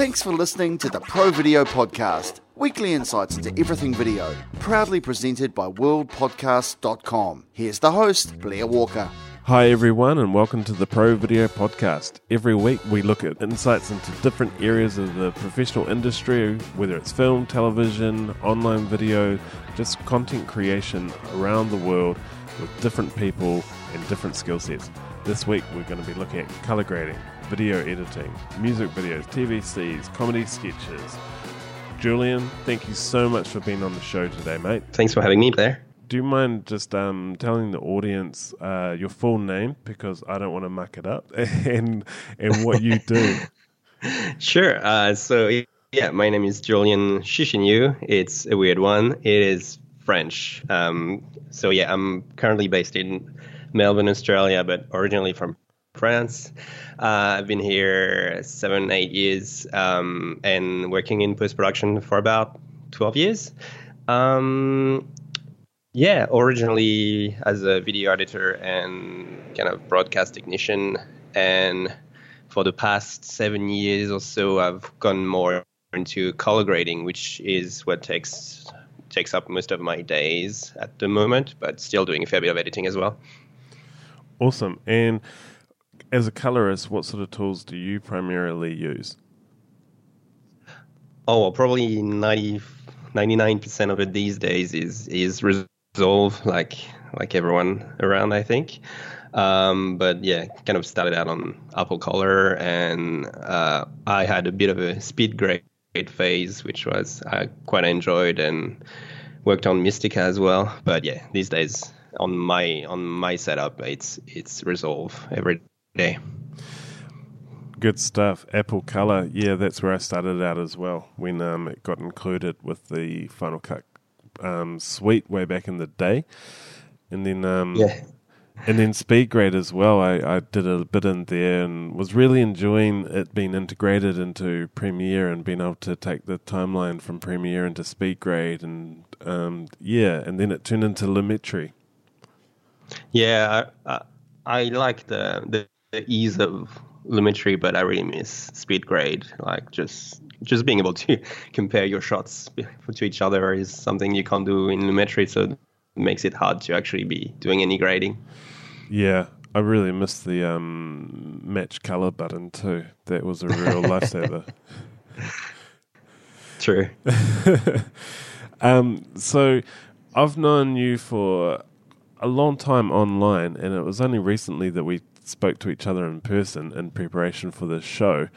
Thanks for listening to the Pro Video Podcast, weekly insights into everything video, proudly presented by worldpodcast.com. Here's the host, Blair Walker. Hi, everyone, and welcome to the Pro Video Podcast. Every week, we look at insights into different areas of the professional industry, whether it's film, television, online video, just content creation around the world with different people and different skill sets. This week, we're going to be looking at color grading, video editing, music videos, TVCs, comedy sketches. Julian, thank you so much for being on the show today, mate. Thanks for having me there. Do you mind just um, telling the audience uh, your full name because I don't want to muck it up and and what you do? sure. Uh, so yeah, my name is Julian Chichignou. It's a weird one. It is French. Um, so yeah, I'm currently based in Melbourne, Australia, but originally from France. Uh, I've been here seven, eight years, um, and working in post production for about twelve years. Um, yeah, originally as a video editor and kind of broadcast technician, and for the past seven years or so, I've gone more into color grading, which is what takes takes up most of my days at the moment, but still doing a fair bit of editing as well. Awesome. And as a colorist, what sort of tools do you primarily use? Oh, well, probably 90, 99% of it these days is is Resolve, like like everyone around, I think. Um, but yeah, kind of started out on Apple Color, and uh, I had a bit of a SpeedGrade phase, which was I quite enjoyed, and worked on Mistika as well. But yeah, these days on my on my setup, it's it's Resolve every day. Good stuff. Apple Color, yeah, that's where I started out as well when um, it got included with the Final Cut um, suite way back in the day, and then um, yeah. And then SpeedGrade as well. I, I did a bit in there and was really enjoying it being integrated into Premiere and being able to take the timeline from Premiere into SpeedGrade and um, yeah, and then it turned into Lumetri. Yeah, I, I, I like the, the, the ease of Lumetri, but I really miss SpeedGrade. Like just just being able to compare your shots to each other is something you can't do in Lumetri, so it makes it hard to actually be doing any grading. Yeah, I really miss the um, match color button too. That was a real lifesaver. True. um, so I've known you for a long time online, and it was only recently that we spoke to each other in person in preparation for this show.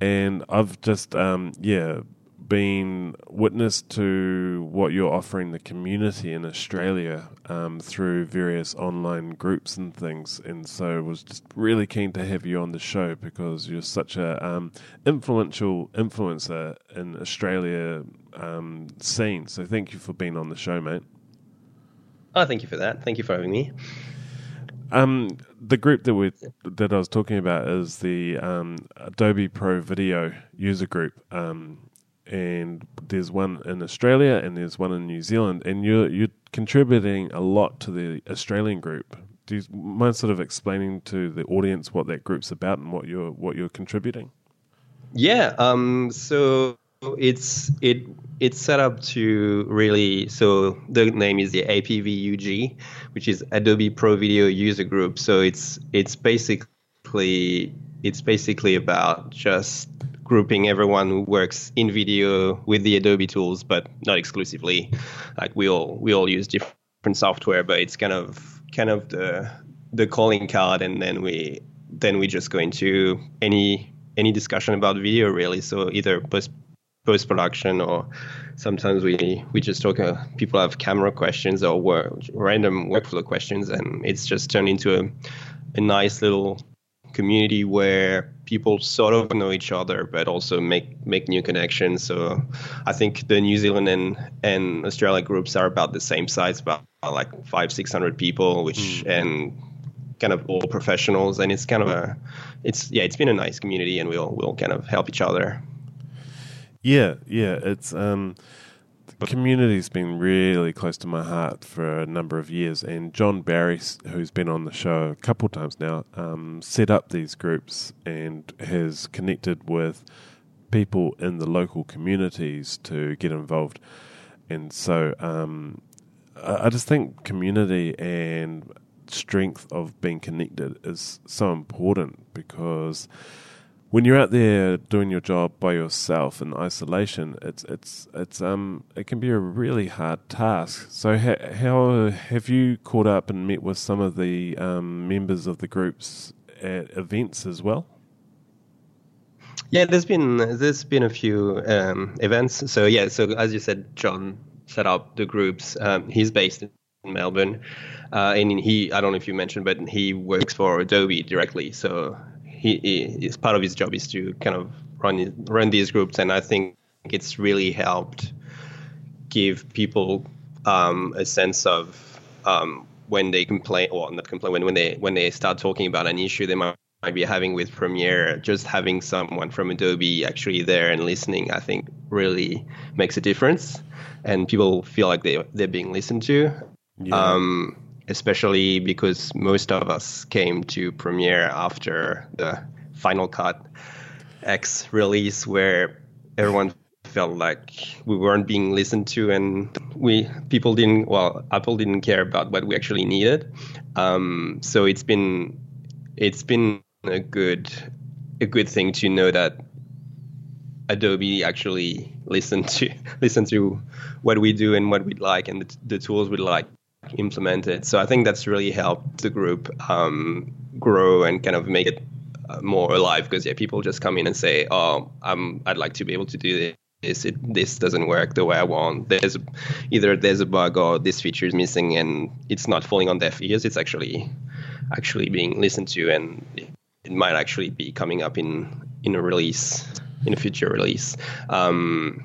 And I've just, um, yeah, been witness to what you're offering the community in Australia um, through various online groups and things, and so was just really keen to have you on the show because you're such a um, influential influencer in Australia um, scene. So thank you for being on the show, mate. Oh, thank you for that. Thank you for having me. Um, the group that we that I was talking about is the um, Adobe Pro Video user group. Um, and there's one in Australia and there's one in New Zealand, and you're you're contributing a lot to the Australian group. Do you mind sort of explaining to the audience what that group's about and what you're what you're contributing? Yeah. Um. So it's it it's set up to really so the name is the APVUG, which is Adobe Pro Video User Group. So it's it's basically it's basically about just grouping everyone who works in video with the Adobe tools, but not exclusively. Like we all we all use different software, but it's kind of kind of the the calling card, and then we then we just go into any any discussion about video really. So either post post production or sometimes we we just talk. Uh, people have camera questions or work, random workflow questions, and it's just turned into a a nice little community where people sort of know each other, but also make make new connections. So I think the New Zealand and and Australia groups are about the same size, about like five six hundred people, which mm. and kind of all professionals, and it's kind of a it's yeah, it's been a nice community, and we'll we'll kind of help each other. Yeah, yeah, it's um the community's been really close to my heart for a number of years, and John Barry, who's been on the show a couple times now, um, set up these groups and has connected with people in the local communities to get involved. And so um, I, I just think community and strength of being connected is so important because when you're out there doing your job by yourself in isolation, it's it's it's um it can be a really hard task. So ha- how have you caught up and met with some of the um, members of the groups at events as well? Yeah, there's been there's been a few um, events. So yeah, so as you said, John set up the groups. Um, he's based in Melbourne, uh, and he I don't know if you mentioned, but he works for Adobe directly. So he, he part of his job is to kind of run run these groups, and I think it's really helped give people um, a sense of um, when they complain or not complain when, when they when they start talking about an issue they might, might be having with Premiere, just having someone from Adobe actually there and listening, I think really makes a difference, and people feel like they they're being listened to. Yeah. Um, especially because most of us came to Premiere after the Final Cut X release, where everyone felt like we weren't being listened to, and we people didn't. Well, Apple didn't care about what we actually needed. Um, so it's been it's been a good a good thing to know that Adobe actually listened to listen to what we do and what we'd like and the, the tools we'd like implemented. So I think that's really helped the group um, grow and kind of make it uh, more alive because yeah, people just come in and say, "Oh, I'm, I'd like to be able to do this. It, this doesn't work the way I want. There's either there's a bug or this feature is missing, and it's not falling on deaf ears. It's actually actually being listened to, and it might actually be coming up in in a release in a future release. Um,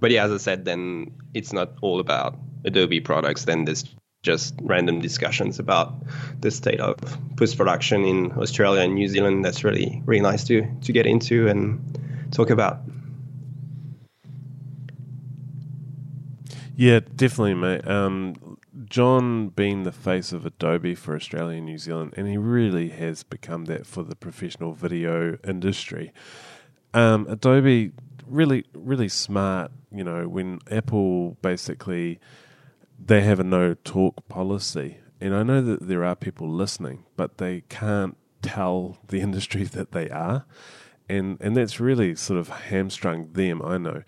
but yeah, as I said, then it's not all about Adobe products. Then there's just random discussions about the state of post production in Australia and New Zealand. That's really really nice to to get into and talk about. Yeah, definitely, mate. Um, John being the face of Adobe for Australia and New Zealand, and he really has become that for the professional video industry. Um, Adobe really, really smart. You know, when Apple basically they have a no talk policy. And I know that there are people listening, but they can't tell the industry that they are. And and that's really sort of hamstrung them, I know.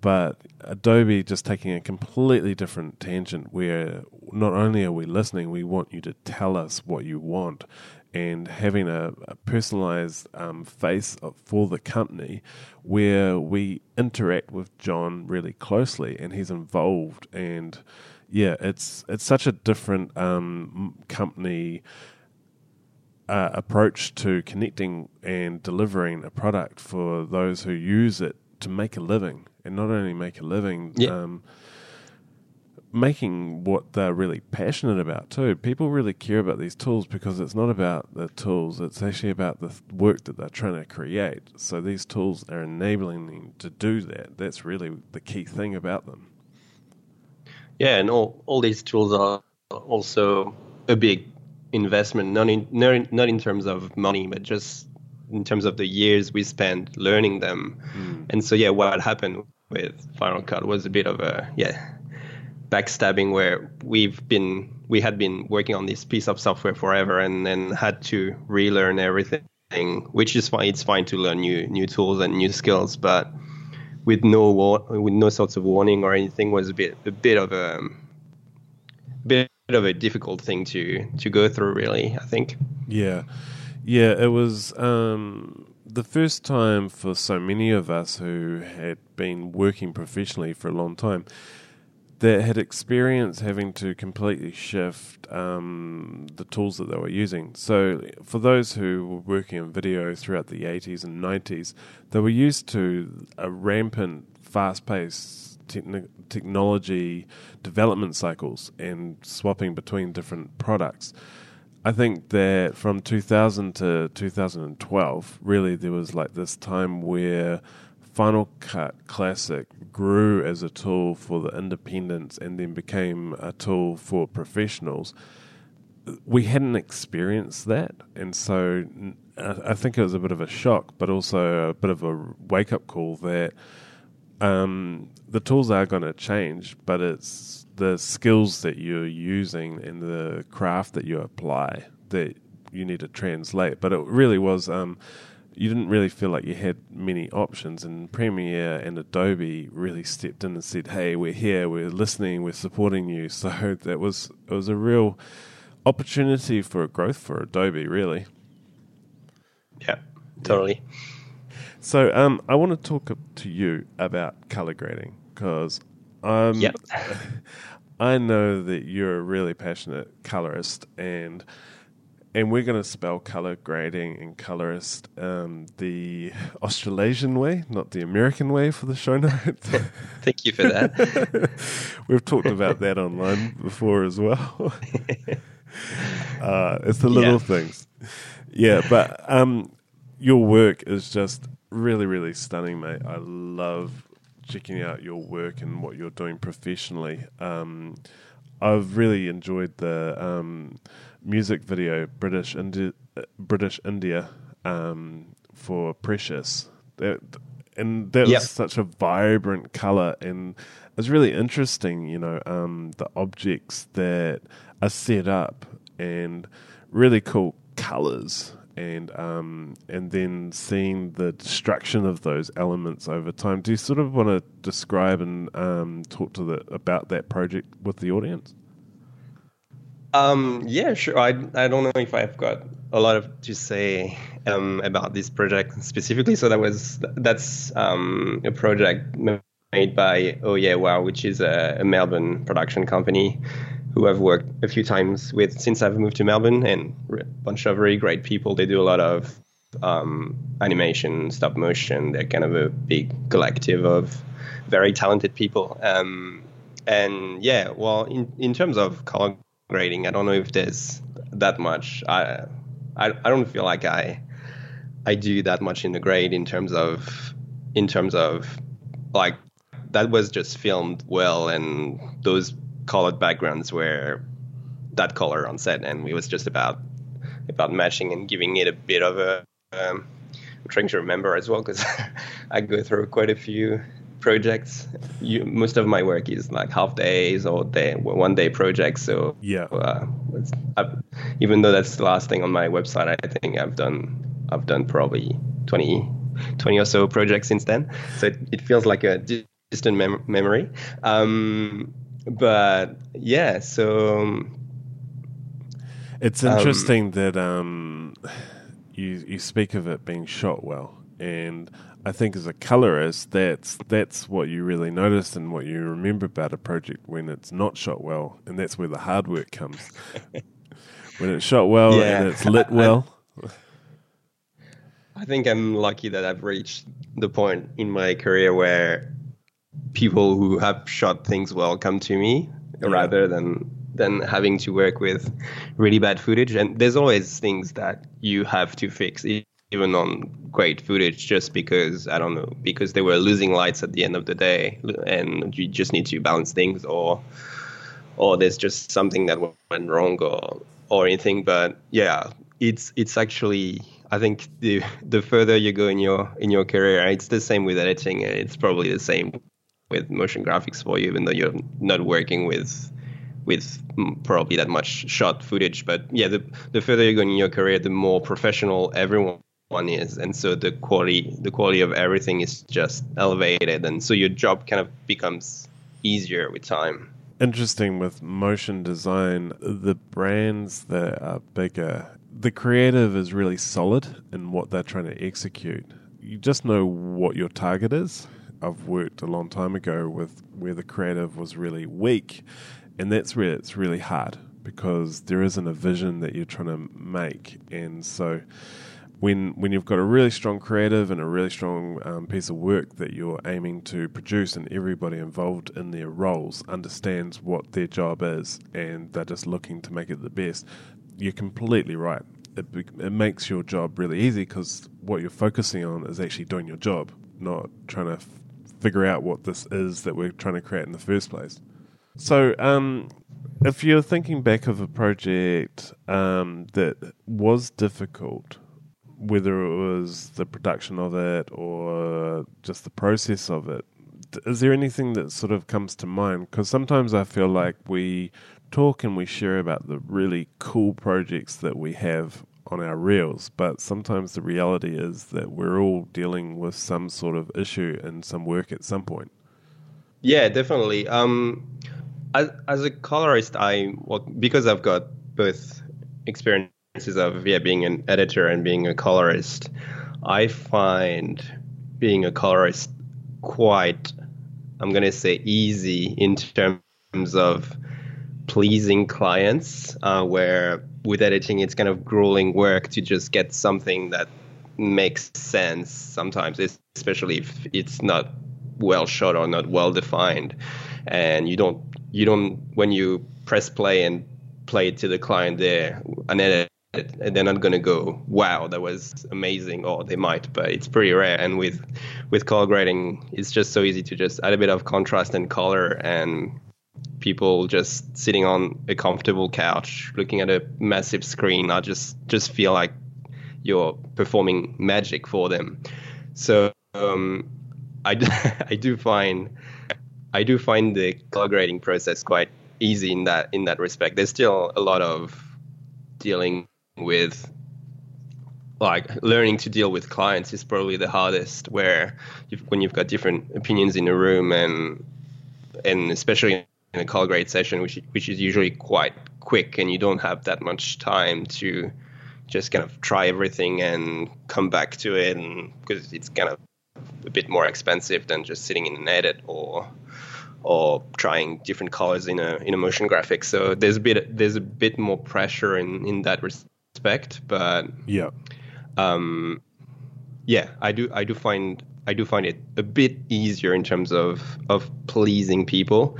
But Adobe just taking a completely different tangent where not only are we listening, we want you to tell us what you want. And having a, a personalized um, face for the company where we interact with John really closely and he's involved and yeah, it's it's such a different um, company uh, approach to connecting and delivering a product for those who use it to make a living, and not only make a living, yeah. um, making what they're really passionate about too. People really care about these tools because it's not about the tools; it's actually about the work that they're trying to create. So these tools are enabling them to do that. That's really the key thing about them yeah, and all, all these tools are also a big investment, not in, not in, not in terms of money, but just in terms of the years we spent learning them. Mm. And so, yeah, what happened with Final Cut was a bit of a, yeah, backstabbing where we've been, we had been working on this piece of software forever and then had to relearn everything, which is fine. It's fine to learn new, new tools and new skills, but with no with no sorts of warning or anything was a bit a bit of a bit of a difficult thing to to go through really i think. Yeah. Yeah it was um, the first time for so many of us who had been working professionally for a long time that had experienced having to completely shift um, the tools that they were using. So, for those who were working in video throughout the 80s and 90s, they were used to a rampant, fast paced techn- technology development cycles and swapping between different products. I think that from 2000 to 2012, really, there was like this time where Final Cut Classic grew as a tool for the independents and then became a tool for professionals. We hadn't experienced that, and so I think it was a bit of a shock, but also a bit of a wake up call that um, the tools are going to change, but it's the skills that you're using and the craft that you apply that you need to translate. But it really was. Um, you didn't really feel like you had many options, and Premiere and Adobe really stepped in and said, "Hey, we're here, we're listening, we're supporting you." So that was it was a real opportunity for growth for Adobe, really. Yeah, totally. So, um, I want to talk to you about color grading because um, yep. I know that you're a really passionate colorist, and and we're going to spell color grading and colorist um, the Australasian way, not the American way, for the show notes. Thank you for that. We've talked about that online before as well. uh, it's the little yeah. things, yeah. But um, your work is just really, really stunning, mate. I love checking out your work and what you're doing professionally. Um, I've really enjoyed the um, music video British Indi- British India um, for Precious. That, and that yep. was such a vibrant color and it's really interesting, you know, um, the objects that are set up and really cool colors and um, and then seeing the destruction of those elements over time. Do you sort of want to describe and um, talk to the about that project with the audience? Um, yeah, sure. I I don't know if I've got a lot of to say um, about this project specifically. So that was that's um, a project made by Oh Yeah Wow, which is a, a Melbourne production company who I've worked a few times with since I've moved to Melbourne, and a bunch of very great people. They do a lot of um, animation, stop motion. They're kind of a big collective of very talented people. Um, and yeah, well, in, in terms of color grading, I don't know if there's that much. I, I I don't feel like I I do that much in the grade in terms of in terms of like that was just filmed well and those colored backgrounds were that color on set, and it was just about about matching and giving it a bit of a. Um, I'm trying to remember as well because I go through quite a few projects. You, most of my work is like half days or day, one day projects. So yeah, uh, even though that's the last thing on my website, I think I've done I've done probably 20, 20 or so projects since then. So it, it feels like a distant mem- memory. Um, but yeah, so um, it's interesting um, that um, you you speak of it being shot well, and I think as a colorist, that's that's what you really notice and what you remember about a project when it's not shot well, and that's where the hard work comes. when it's shot well yeah. and it's lit well. I think I'm lucky that I've reached the point in my career where people who have shot things well come to me yeah. rather than than having to work with really bad footage. And there's always things that you have to fix, even on great footage, just because I don't know, because they were losing lights at the end of the day, and you just need to balance things, or or there's just something that went wrong, or or anything. But yeah, it's it's actually I think the the further you go in your in your career, it's the same with editing. It's probably the same with motion graphics for you, even though you're not working with with probably that much shot footage. But yeah, the the further you go in your career, the more professional everyone is, and so the quality the quality of everything is just elevated, and so your job kind of becomes easier with time. Interesting with motion design, the brands that are bigger, the creative is really solid in what they're trying to execute. You just know what your target is I've worked a long time ago with where the creative was really weak, and that's where it's really hard because there isn't a vision that you're trying to make, and so when when you've got a really strong creative and a really strong um, piece of work that you're aiming to produce, and everybody involved in their roles understands what their job is, and they're just looking to make it the best, you're completely right. It, it makes your job really easy because what you're focusing on is actually doing your job, not trying to figure out what this is that we're trying to create in the first place. So, um, if you're thinking back of a project um, that was difficult, whether it was the production of it or just the process of it. Is there anything that sort of comes to mind? Because sometimes I feel like we talk and we share about the really cool projects that we have on our reels, but sometimes the reality is that we're all dealing with some sort of issue in some work at some point. Yeah, definitely. Um, as, as a colorist, I well, because I've got both experiences of yeah being an editor and being a colorist, I find being a colorist quite I'm gonna say easy in terms of pleasing clients, uh, where with editing it's kind of grueling work to just get something that makes sense sometimes, especially if it's not well shot or not well defined, and you don't you don't when you press play and play it to the client there an edit and they're not going to go wow that was amazing or they might but it's pretty rare. And with with color grading it's just so easy to just add a bit of contrast and color and people just sitting on a comfortable couch looking at a massive screen i just just feel like you're performing magic for them so um, I, I do find I do find the color grading process quite easy in that in that respect. There's still a lot of dealing with like learning to deal with clients is probably the hardest where you've, when you've got different opinions in a room and and especially in a color grade session which which is usually quite quick and you don't have that much time to just kind of try everything and come back to it and because it's kind of a bit more expensive than just sitting in an edit or or trying different colors in a in a motion graphic. So there's a bit there's a bit more pressure in in that respect, but yeah, um, yeah, I do I do find I do find it a bit easier in terms of of pleasing people.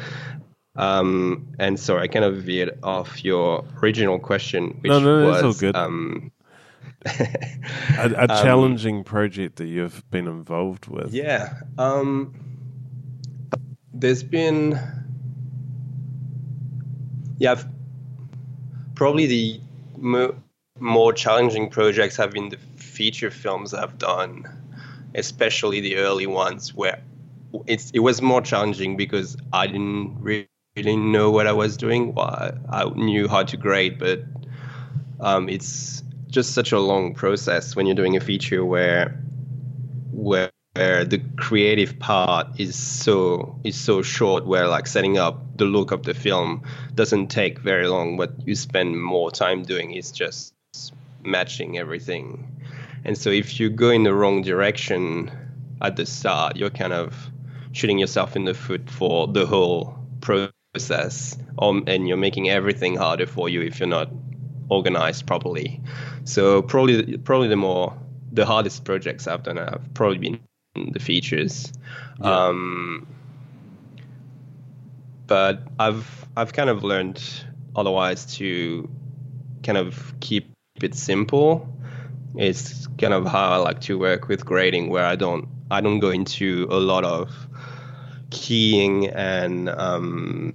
Um, and so I kind of veered off your original question, which no, no, was all good. Um, a, a um, challenging project that you've been involved with. Yeah. Um, there's been yeah probably the mo- more challenging projects have been the feature films I've done, especially the early ones where it's it was more challenging because I didn't really know what I was doing. Well, I, knew how to grade, but um, it's just such a long process when you're doing a feature where where where the creative part is so is so short where like setting up the look of the film doesn't take very long. What you spend more time doing is just matching everything. And so if you go in the wrong direction at the start you're kind of shooting yourself in the foot for the whole process um, and you're making everything harder for you if you're not organized properly so probably probably the more the hardest projects I've done have probably been the features. Yeah. Um, but I've I've kind of learned otherwise to kind of keep it simple. It's kind of how I like to work with grading, where I don't I don't go into a lot of keying and um,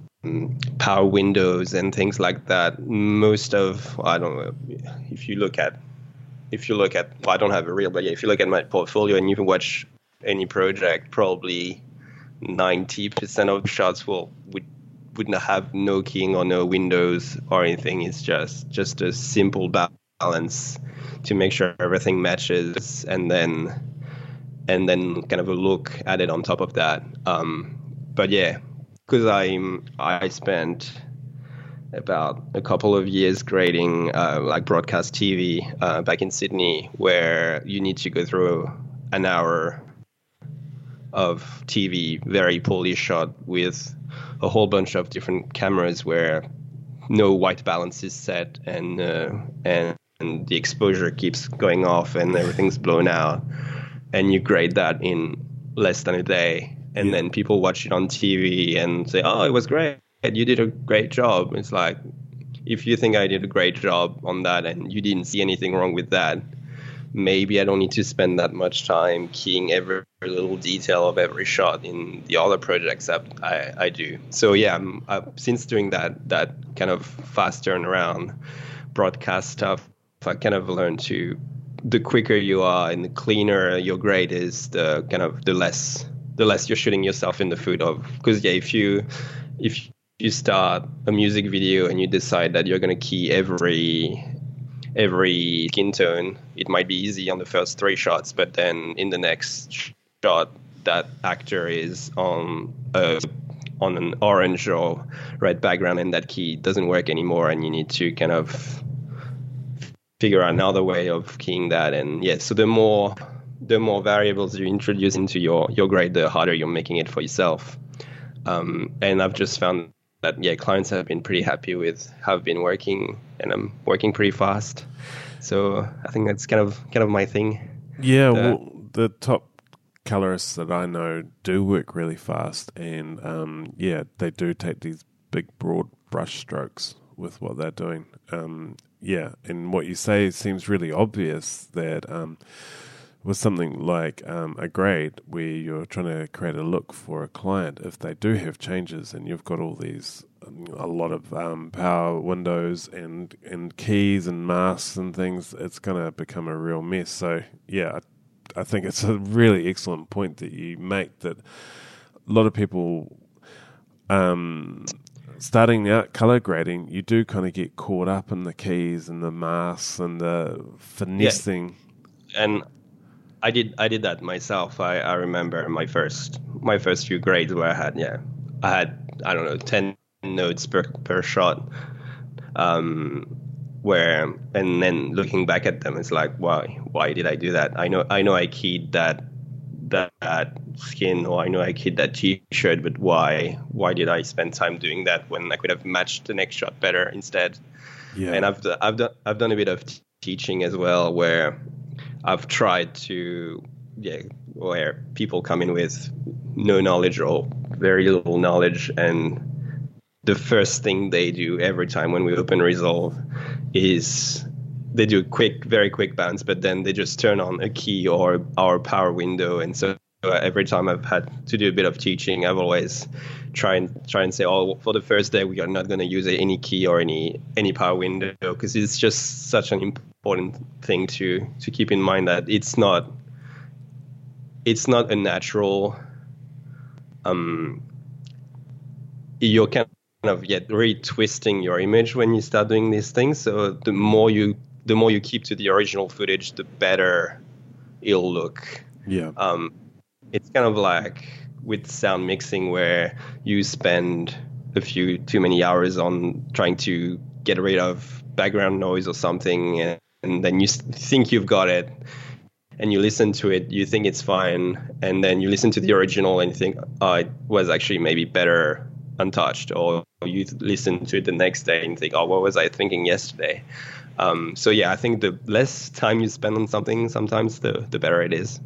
power windows and things like that. Most of I don't know if you look at if you look at well, I don't have a reel, but yeah, if you look at my portfolio and you can watch any project, probably 90% of shots will would would not have no keying or no windows or anything. It's just just a simple balance to make sure everything matches, and then and then kind of a look at it on top of that. Um, but yeah, because I'm I spent about a couple of years grading uh, like broadcast TV uh, back in Sydney, where you need to go through an hour of TV, very poorly shot with a whole bunch of different cameras where no white balance is set and uh, and, and the exposure keeps going off and everything's blown out, and you grade that in less than a day, and yeah. then people watch it on TV and say, "Oh, it was great, you did a great job." It's like if you think I did a great job on that and you didn't see anything wrong with that, maybe I don't need to spend that much time keying every little detail of every shot in the other projects that I, I do. So yeah, uh, since doing that that kind of fast turnaround broadcast stuff, I kind of learned to the quicker you are and the cleaner your grade is, the kind of the less the less you're shooting yourself in the foot of. Because yeah, if you if you start a music video and you decide that you're gonna key every every skin tone, it might be easy on the first three shots, but then in the next shot, that actor is on a on an orange or red background and that key doesn't work anymore and you need to kind of figure out another way of keying that and yeah so the more the more variables you introduce into your your grade the harder you're making it for yourself. Um, and i've just found that yeah clients have been pretty happy with how i've been working and i'm working pretty fast. So i think that's kind of kind of my thing. Yeah the, well the top colorists that I know do work really fast, and um, yeah, they do take these big, broad brush strokes with what they're doing. Um, yeah, and what you say seems really obvious that um, with something like um, a grade where you're trying to create a look for a client, if they do have changes and you've got all these a lot of um, power windows and and keys and masks and things, it's going to become a real mess. So yeah, I think it's a really excellent point that you make that a lot of people um, starting out color grading, you do kind of get caught up in the keys and the masks and the finessing. Yeah. And I did I did that myself. I, I remember my first my first few grades where I had yeah I had I don't know ten notes per per shot. Um, where and then looking back at them it's like why why did i do that i know i know i keyed that that, that skin or i know i keyed that t-shirt but why why did i spend time doing that when i could have matched the next shot better instead yeah. and i've i've done i've done a bit of t- teaching as well where i've tried to yeah where people come in with no knowledge or very little knowledge and the first thing they do every time when we open resolve is they do a quick, very quick bounce, but then they just turn on a key or our power window. And so uh, every time I've had to do a bit of teaching, I've always try and try and say, oh, for the first day, we are not going to use any key or any any power window because it's just such an important thing to to keep in mind that it's not it's not a natural um you're kind of yet really twisting your image when you start doing these things. So the more you the more you keep to the original footage, the better it'll look. Yeah. Um, it's kind of like with sound mixing where you spend a few too many hours on trying to get rid of background noise or something, and, then you think you've got it. And you listen to it, you think it's fine, and then you listen to the original and you think, oh, it was actually maybe better untouched, or you listen to it the next day and think, oh, what was I thinking yesterday? Um, so yeah, I think the less time you spend on something, sometimes the the better it is.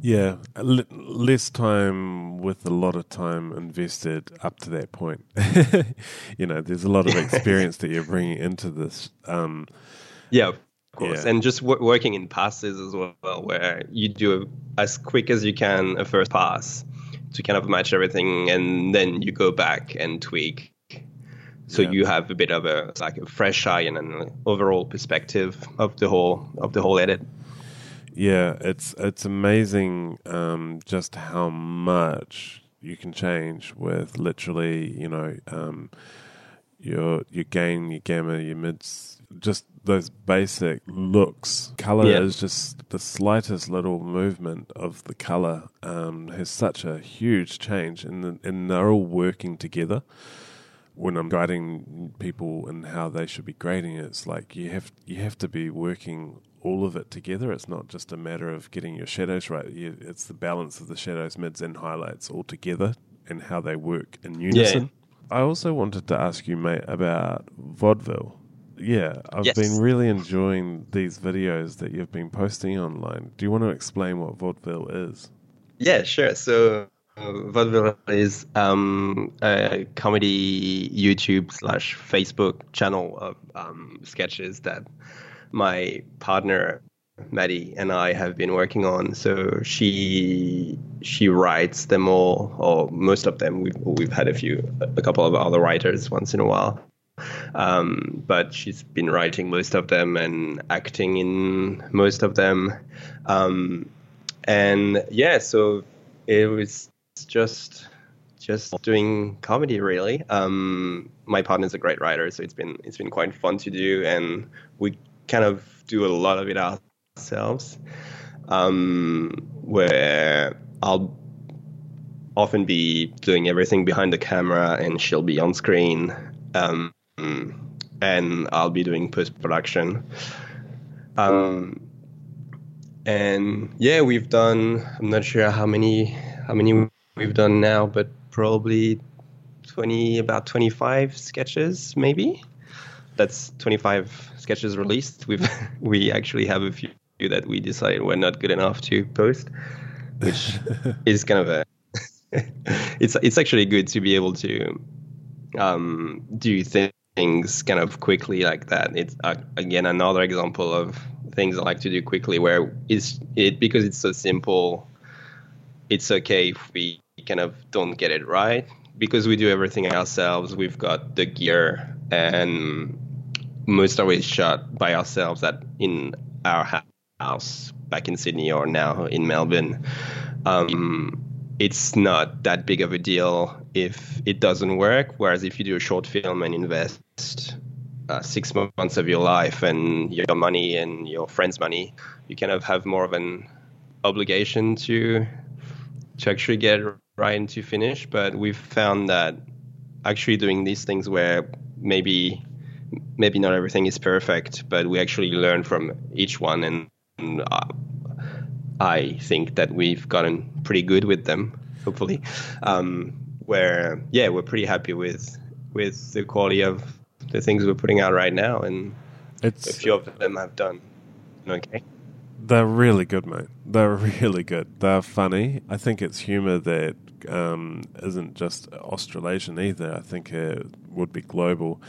Yeah, l- less time with a lot of time invested up to that point. you know, there's a lot of experience that you're bringing into this. Um, yeah, of course, yeah. and just w- working in passes as well, where you do as quick as you can a first pass to kind of match everything, and then you go back and tweak so yeah. you have a bit of a like a fresh eye and an overall perspective of the whole of the whole edit. Yeah, it's it's amazing um, just how much you can change with literally, you know, um, your your gain, your gamma, your mids, just those basic looks. Color yeah. is just the slightest little movement of the color um, has such a huge change, and the, and they're all working together when I'm guiding people and how they should be grading it, it's like you have you have to be working all of it together. It's not just a matter of getting your shadows right. You, it's the balance of the shadows, mids, and highlights all together and how they work in unison. Yeah. I also wanted to ask you, mate, about vaudeville. Yeah, I've yes. been really enjoying these videos that you've been posting online. Do you want to explain what vaudeville is? Yeah, sure. So Vaudeville is um, a comedy YouTube slash Facebook channel of um, sketches that my partner Maddie and I have been working on. So she she writes them all, or most of them. We've we've had a few, a couple of other writers once in a while. Um, but she's been writing most of them and acting in most of them. Um, and yeah, so it was just just doing comedy really. Um, my partner's a great writer, so it's been it's been quite fun to do, and we kind of do a lot of it ourselves. Um, where I'll often be doing everything behind the camera, and she'll be on screen, um, and I'll be doing post production. Um, and yeah, we've done. I'm not sure how many how many we've done now, but probably 20 about 25 sketches maybe that's 25 sketches released we've we actually have a few that we decided were not good enough to post which is kind of a it's it's actually good to be able to um, do things kind of quickly like that it's uh, again another example of things i like to do quickly where it's it because it's so simple it's okay if we kind of don't get it right because we do everything ourselves. We've got the gear and most of it shot by ourselves at in our house back in Sydney or now in Melbourne. Um, it's not that big of a deal if it doesn't work. Whereas if you do a short film and invest uh, six months of your life and your money and your friends' money, you kind of have more of an obligation to to actually get right into finish. But we've found that actually doing these things where maybe maybe not everything is perfect, but we actually learn from each one, and, and uh, I think that we've gotten pretty good with them. Hopefully, um, where yeah, we're pretty happy with with the quality of the things we're putting out right now, and it's, a few of them have done okay. They're really good, mate. They're really good. They're funny. I think it's humor that um, isn't just Australasian either. I think it would be global,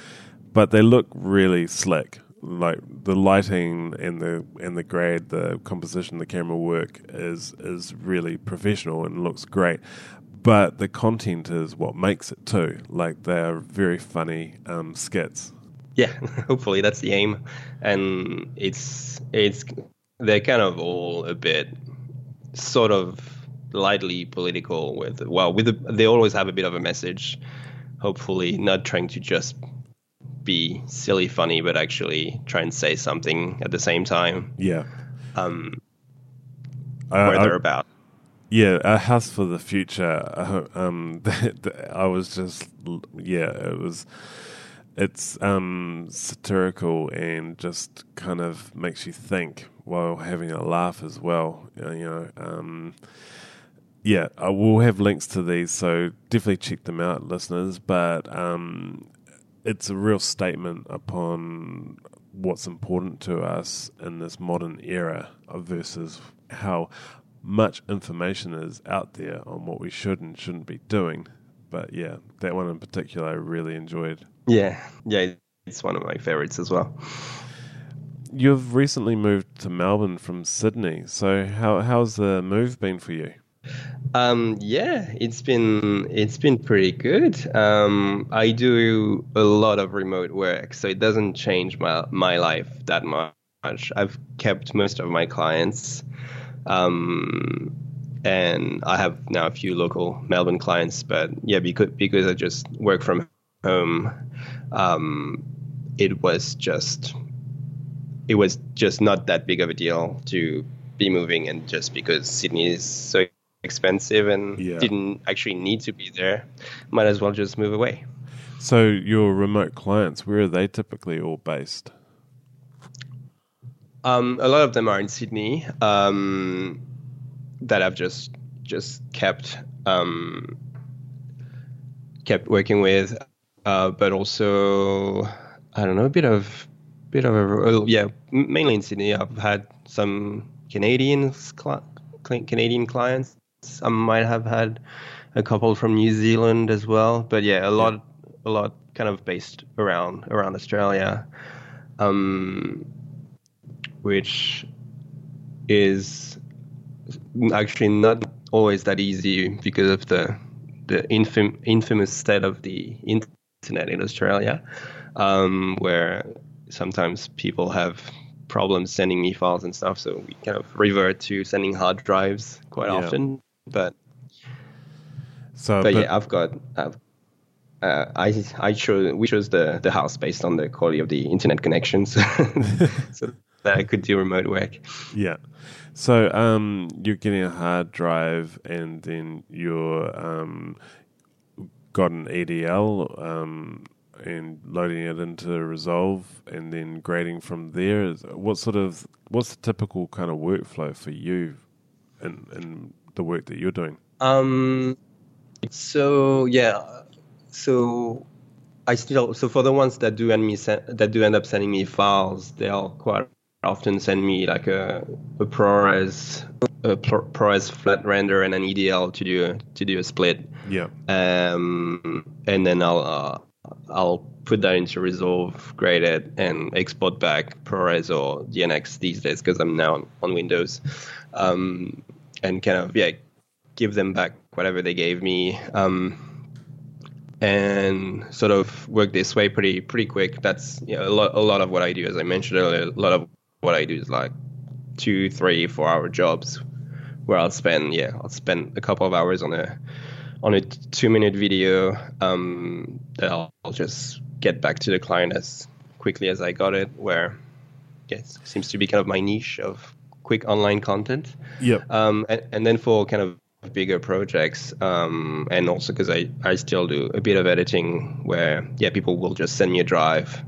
but they look really slick. Like the lighting and the and the grade, the composition, the camera work is is really professional and looks great. But the content is what makes it too. Like they're very funny um, skits. Yeah, hopefully that's the aim, and it's it's they're kind of all a bit sort of lightly political with well with the, they always have a bit of a message hopefully not trying to just be silly funny but actually try and say something at the same time yeah um where they're about yeah a house for the future uh, um i was just yeah it was it's um satirical and just kind of makes you think while having a laugh as well you know um yeah, I will have links to these, so definitely check them out, listeners. But um, it's a real statement upon what's important to us in this modern era versus how much information is out there on what we should and shouldn't be doing. But yeah, that one in particular I really enjoyed. Yeah, yeah, it's one of my favorites as well. You've recently moved to Melbourne from Sydney, so how how's the move been for you? Um, yeah, it's been it's been pretty good. Um, I do a lot of remote work, so it doesn't change my my life that much. I've kept most of my clients, um, and I have now a few local Melbourne clients. But yeah, because because I just work from home, um, it was just it was just not that big of a deal to be moving, and just because Sydney is so expensive and yeah. didn't actually need to be there, might as well just move away. So your remote clients, where are they typically all based? Um, a lot of them are in Sydney. Um, that I've just just kept um, kept working with, uh, but also I don't know a bit of bit of a yeah mainly in Sydney. I've had some Canadian Canadian clients I might have had a couple from New Zealand as well, but yeah, a lot, a lot kind of based around around Australia, um, which is actually not always that easy because of the the infam- infamous state of the internet in Australia, um, where sometimes people have problems sending me files and stuff. So we kind of revert to sending hard drives quite Yeah. often. But So, but, yeah, I've got. I've, uh, I I chose we chose the the house based on the quality of the internet connections, so that I could do remote work. Yeah. So um, you're getting a hard drive, and then you're um, got an EDL um, and loading it into Resolve, and then grading from there. what sort of what's the typical kind of workflow for you, in, in the work that you're doing? Um, so yeah, so I still so for the ones that do end me that do end up sending me files, they'll quite often send me like a a ProRes a Pro- ProRes flat render and an EDL to do to do a split. Yeah. um, and then I'll uh, I'll put that into Resolve, grade it, and export back ProRes or DNX these days because I'm now on, on Windows, um, and kind of yeah, give them back whatever they gave me, um, and sort of work this way pretty pretty quick. That's you know, a lot a lot of what I do, as I mentioned earlier. A lot of what I do is like two, three, four hour jobs where I'll spend yeah I'll spend a couple of hours on a on a two minute video um, that I'll, I'll just get back to the client as quickly as I got it. Where yeah, it seems to be kind of my niche of quick online content. Yep. Um, and, and then for kind of bigger projects, um, and also because I, I still do a bit of editing where, yeah, people will just send me a drive,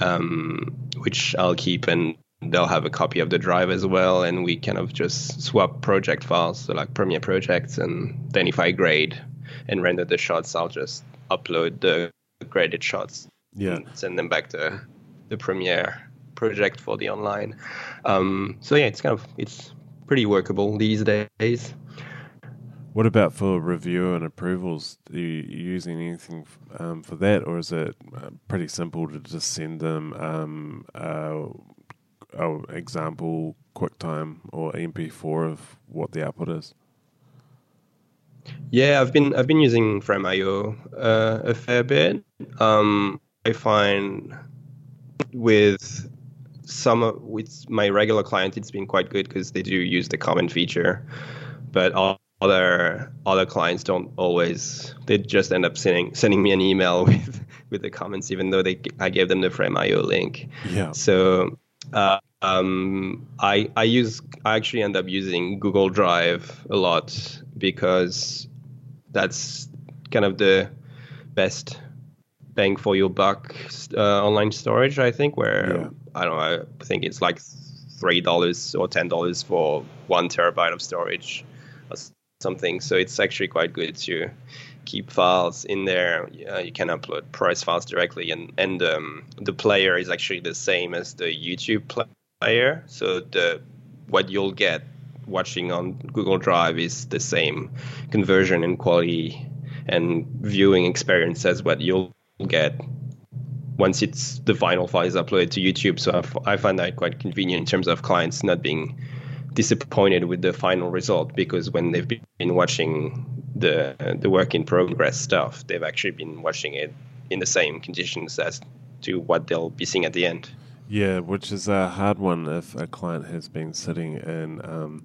um, which I'll keep and they'll have a copy of the drive as well. And we kind of just swap project files, so like Premiere projects. And then if I grade and render the shots, I'll just upload the graded shots Yeah. and send them back to the Premiere project for the online. Um, so yeah, it's kind of it's pretty workable these days. What about for review and approvals? Are you using anything um, for that, or is it uh, pretty simple to just send them um, uh, a example QuickTime or MP4 of what the output is? Yeah, I've been I've been using Frame.io uh, a fair bit. Um, I find with some of, with my regular clients, it's been quite good because they do use the comment feature, but other other clients don't always. They just end up sending sending me an email with with the comments, even though they I gave them the Frame.io link. Yeah. So uh, um, I I use I actually end up using Google Drive a lot because that's kind of the best bang for your buck uh, online storage. I think where Yeah. I don't know. I think it's like three dollars or ten dollars for one terabyte of storage or something. So it's actually quite good to keep files in there. You can upload price files directly, and and um, the player is actually the same as the YouTube player. So the what you'll get watching on Google Drive is the same conversion and quality and viewing experience as what you'll get once it's the final file is uploaded to YouTube. So I, find that quite convenient in terms of clients not being disappointed with the final result because when they've been watching the the work in progress stuff, they've actually been watching it in the same conditions as to what they'll be seeing at the end. Yeah, which is a hard one if a client has been sitting in um,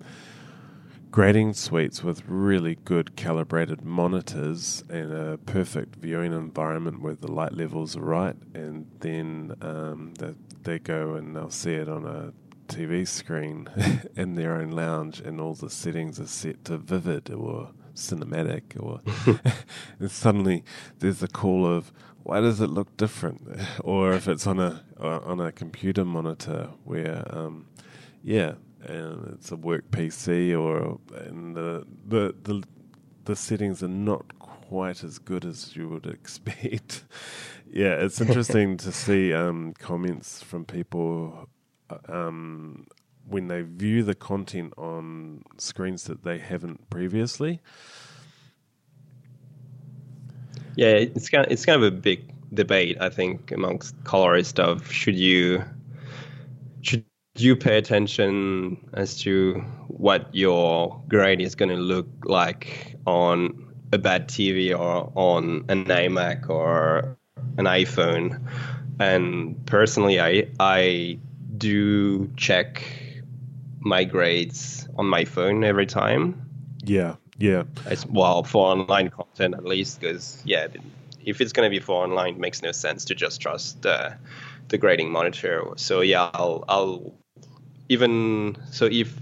grading suites with really good calibrated monitors and a perfect viewing environment where the light levels are right, and then um, they, they go and they'll see it on a TV screen in their own lounge, and all the settings are set to vivid or cinematic, or and suddenly there's a call of why does it look different, or if it's on a uh, on a computer monitor where um, yeah, and it's a work PC or and the the the the settings are not quite as good as you would expect. yeah, it's interesting to see um, comments from people um, when they view the content on screens that they haven't previously. Yeah, it's kind of, it's kind of a big debate, I think, amongst colorists of should you should you pay attention as to what your grade is going to look like on a bad TV or on an iMac or an iPhone, and personally, I I do check my grades on my phone every time. Yeah, yeah. As, well, for online content at least, because yeah, if it's going to be for online, it makes no sense to just trust uh, the grading monitor. So yeah, I'll I'll even so if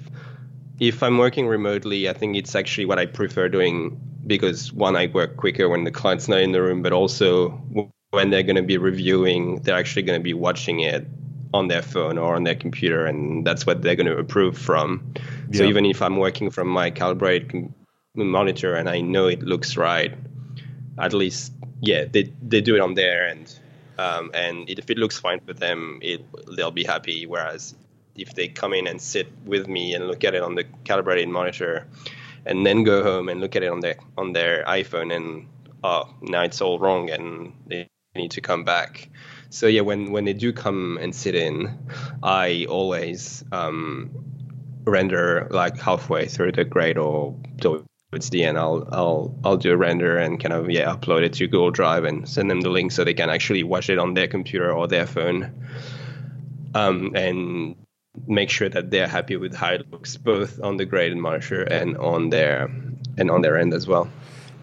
if I'm working remotely, I think it's actually what I prefer doing because one, I work quicker when the client's not in the room, but also when they're going to be reviewing, they're actually going to be watching it on their phone or on their computer, and that's what they're going to approve from. Yeah. So even if I'm working from my calibrated monitor and I know it looks right, at least yeah, they they do it on there, and um, and if it looks fine for them, it they'll be happy. Whereas if they come in and sit with me and look at it on the calibrated monitor, and then go home and look at it on their on their iPhone, and oh, now it's all wrong, and they need to come back. So yeah, when when they do come and sit in, I always um, render like halfway through the grade or towards the end. I'll I'll I'll do a render and kind of yeah upload it to Google Drive and send them the link so they can actually watch it on their computer or their phone. Um, and make sure that they're happy with how it looks both on the graded monitor and on their and on their end as well.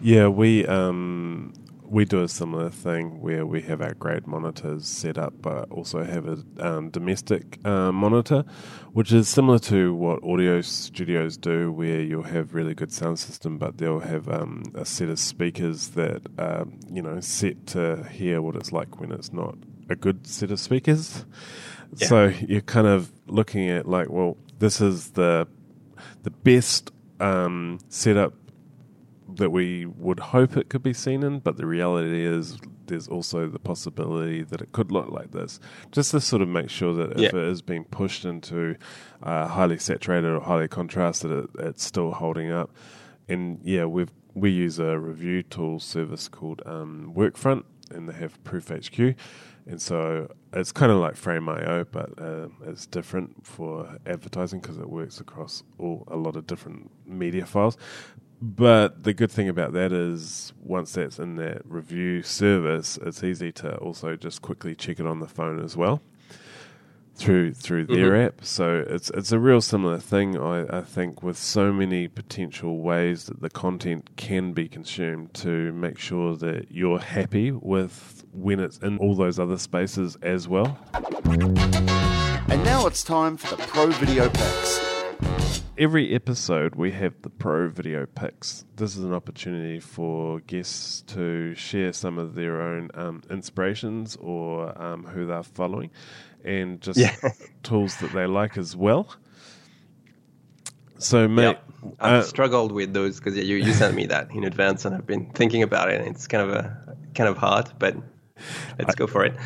Yeah, we um, we do a similar thing where we have our grade monitors set up, but also have a um, domestic uh, monitor, which is similar to what audio studios do, where you'll have really good sound system, but they'll have um, a set of speakers that are, you know set to hear what it's like when it's not a good set of speakers. Yeah. So you're kind of looking at like, well, this is the the best um, setup that we would hope it could be seen in, but the reality is there's also the possibility that it could look like this. Just to sort of make sure that yeah. if it is being pushed into uh, highly saturated or highly contrasted, it, it's still holding up. And yeah, we we use a review tool service called um, Workfront, and they have Proof HQ and so it's kind of like Frame.io, but uh, it's different for advertising because it works across all a lot of different media files. But the good thing about that is once that's in that review service, it's easy to also just quickly check it on the phone as well through through their mm-hmm. app. So it's it's a real similar thing, I, I think, with so many potential ways that the content can be consumed to make sure that you're happy with when it's in all those other spaces as well. And now it's time for the Pro Video Picks. Every episode, we have the Pro Video Picks. This is an opportunity for guests to share some of their own um, inspirations or um, who they're following and just yeah. tools that they like as well. So, mate, yep. I've uh, struggled with those because you, you sent me that in advance, and I've been thinking about it. And it's kind of a kind of hard, but let's I, go for it.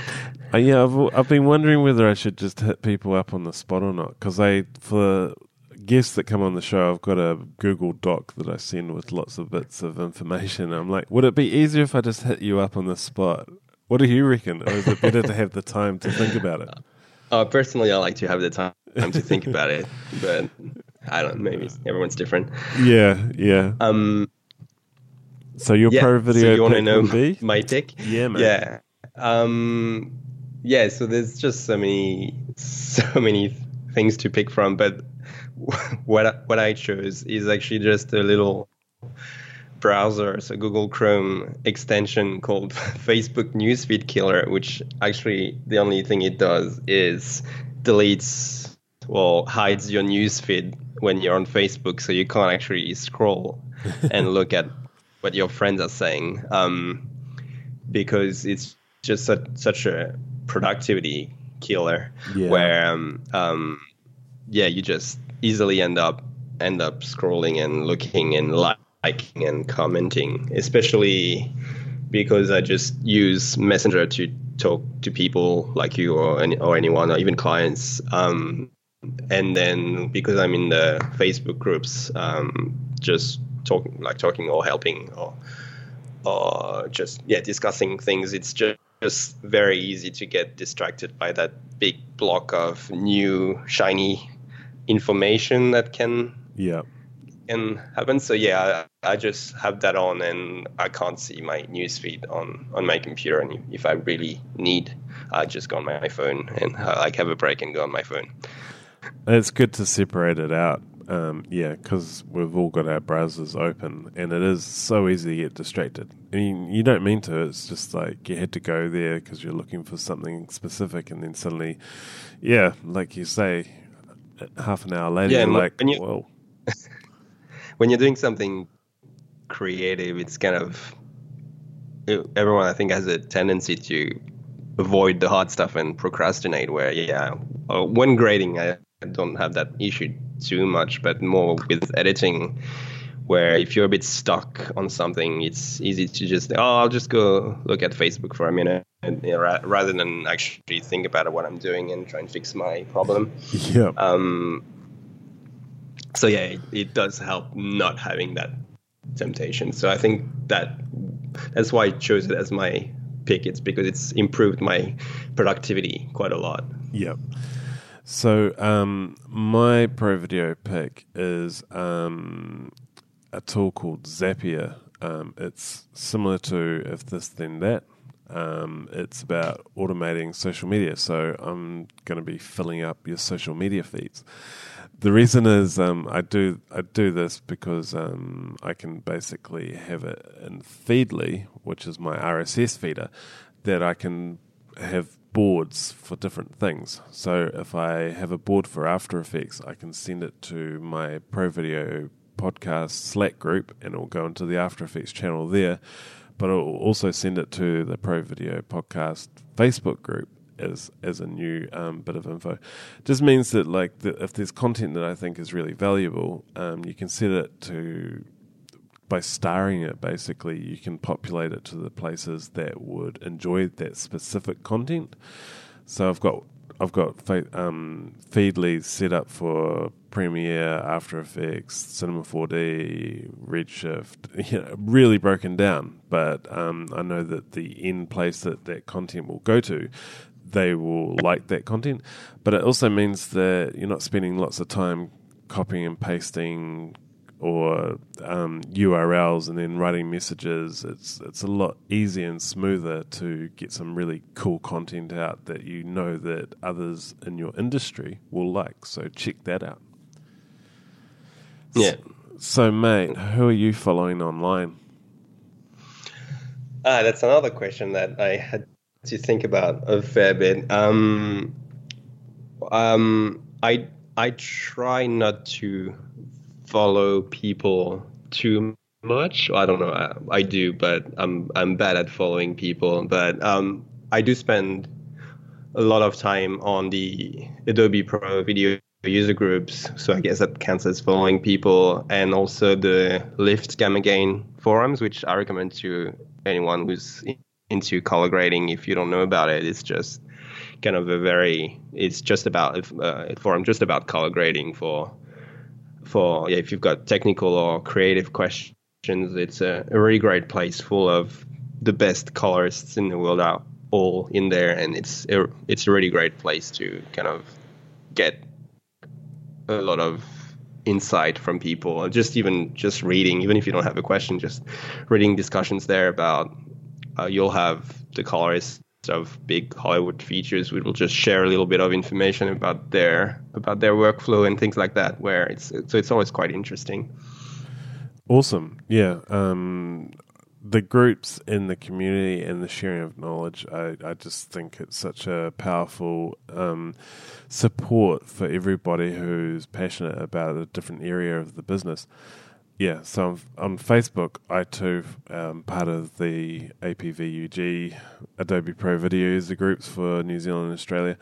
Uh, yeah, I've I've been wondering whether I should just hit people up on the spot or not because I for guests that come on the show, I've got a Google Doc that I send with lots of bits of information. I'm like, would it be easier if I just hit you up on the spot? What do you reckon? Or is it better to have the time to think about it? Uh, personally, I like to have the time to think about it, but I don't. Maybe everyone's different. Yeah, yeah. Um. So your yeah, pro video so you want to know my, my pick? Yeah, man. Yeah. Um. Yeah. So there's just so many, so many things to pick from, but what what I chose is actually just a little browser, so Google Chrome extension called Facebook Newsfeed Killer, which actually the only thing it does is deletes well hides your newsfeed when you're on Facebook, so you can't actually scroll and look at what your friends are saying, um, because it's just such, such a productivity killer yeah. where um, um, yeah you just easily end up end up scrolling and looking and liking and commenting, especially because I just use Messenger to talk to people like you or any, or anyone or even clients. Um, and then because I'm in the Facebook groups, um, just talking like talking or helping or or just yeah discussing things. It's just just very easy to get distracted by that big block of new shiny information that can yeah can happen. So yeah, I, I, just have that on, and I can't see my newsfeed on on my computer. And if I really need, I just go on my phone and uh, like have a break and go on my phone. It's good to separate it out. Um, yeah, because we've all got our browsers open, and it is so easy to get distracted. I mean, you don't mean to. It's just like you had to go there because you're looking for something specific, and then suddenly, yeah, like you say, half an hour later, yeah, you're like, you, well, when you're doing something creative, it's kind of everyone I think has a tendency to avoid the hard stuff and procrastinate. Where yeah, uh, when grading, I don't have that issue too much, but more with editing, where if you're a bit stuck on something, it's easy to just, oh, I'll just go look at Facebook for a minute. And, you know, rather than actually think about what I'm doing and try and fix my problem. Yeah. Um, so yeah, it, it does help not having that temptation. So I think that that's why I chose it as my pick. It's because it's improved my productivity quite a lot. Yep. So um, my pro video pick is um, a tool called Zapier. Um, it's similar to if this then that. Um, it's about automating social media. So I'm going to be filling up your social media feeds. The reason is um, I do I do this because um, I can basically have it in Feedly, which is my RSS feeder, that I can have boards for different things. So if I have a board for After Effects, I can send it to my Pro Video podcast Slack group and it'll go into the After Effects channel there. But I'll also send it to the Pro Video podcast Facebook group as as a new um, bit of info. Just means that like the, if there's content that I think is really valuable, um, you can set it to by starring it, basically, you can populate it to the places that would enjoy that specific content. So I've got I've got um, Feedly set up for Premiere, After Effects, Cinema 4D, Redshift, you know, really broken down. But um, I know that the end place that that content will go to, they will like that content. But it also means that you're not spending lots of time copying and pasting or um, URLs and then writing messages, it's it's a lot easier and smoother to get some really cool content out that you know that others in your industry will like. So check that out. Yeah. So, so mate, who are you following online? Uh, that's another question that I had to think about a fair bit. Um, um, I I try not to follow people too much. I don't know. I, I, do, but I'm I'm bad at following people. But um, I do spend a lot of time on the Adobe Pro Video user groups. So I guess that counts as following people, and also the Lift Gamma Gain forums, which I recommend to anyone who's into color grading. If you don't know about it, it's just kind of a very it's just about uh, a forum just about color grading for for yeah, if you've got technical or creative questions, it's a, a really great place full of the best colorists in the world are all in there, and it's a, it's a really great place to kind of get a lot of insight from people just even just reading even if you don't have a question just reading discussions there about uh, you'll have the colorists of big Hollywood features we will just share a little bit of information about their about their workflow and things like that. Where it's so it's always quite interesting. Awesome, yeah. Um, the groups in the community and the sharing of knowledge, I, I just think it's such a powerful um, support for everybody who's passionate about a different area of the business. Yeah, so on Facebook, I too um, part of the APVUG Adobe Pro Video user groups for New Zealand and Australia,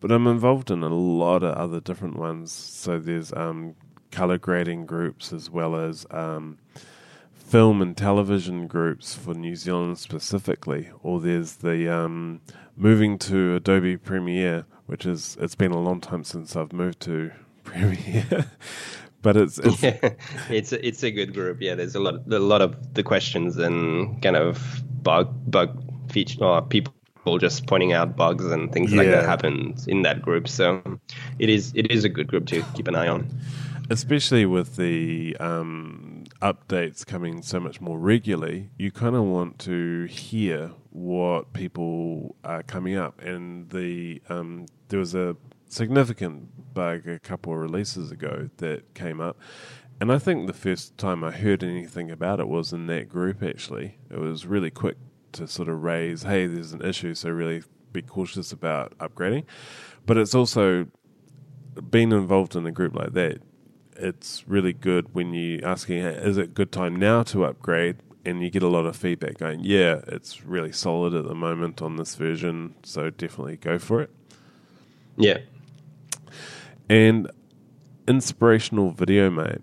but I'm involved in a lot of other different ones. So there's um, color grading groups as well as um, film and television groups for New Zealand specifically, or there's the um, moving to Adobe Premiere, which is it's been a long time since I've moved to Premiere but it's it's yeah, it's a, it's a good group. Yeah, there's a lot a lot of the questions and kind of bug bug feature or people just pointing out bugs and things yeah. like that happen in that group. So it is it is a good group to keep an eye on. especially with the um, updates coming so much more regularly, you kind of want to hear what people are coming up. And the um, there was a significant bug a couple of releases ago that came up. And I think the first time I heard anything about it was in that group, actually. It was really quick to sort of raise, hey, there's an issue, so really be cautious about upgrading. But it's also being involved in a group like that, it's really good when you asking, hey, is it good time now to upgrade? And you get a lot of feedback going, yeah, it's really solid at the moment on this version, so definitely go for it. Yeah. And inspirational video, mate.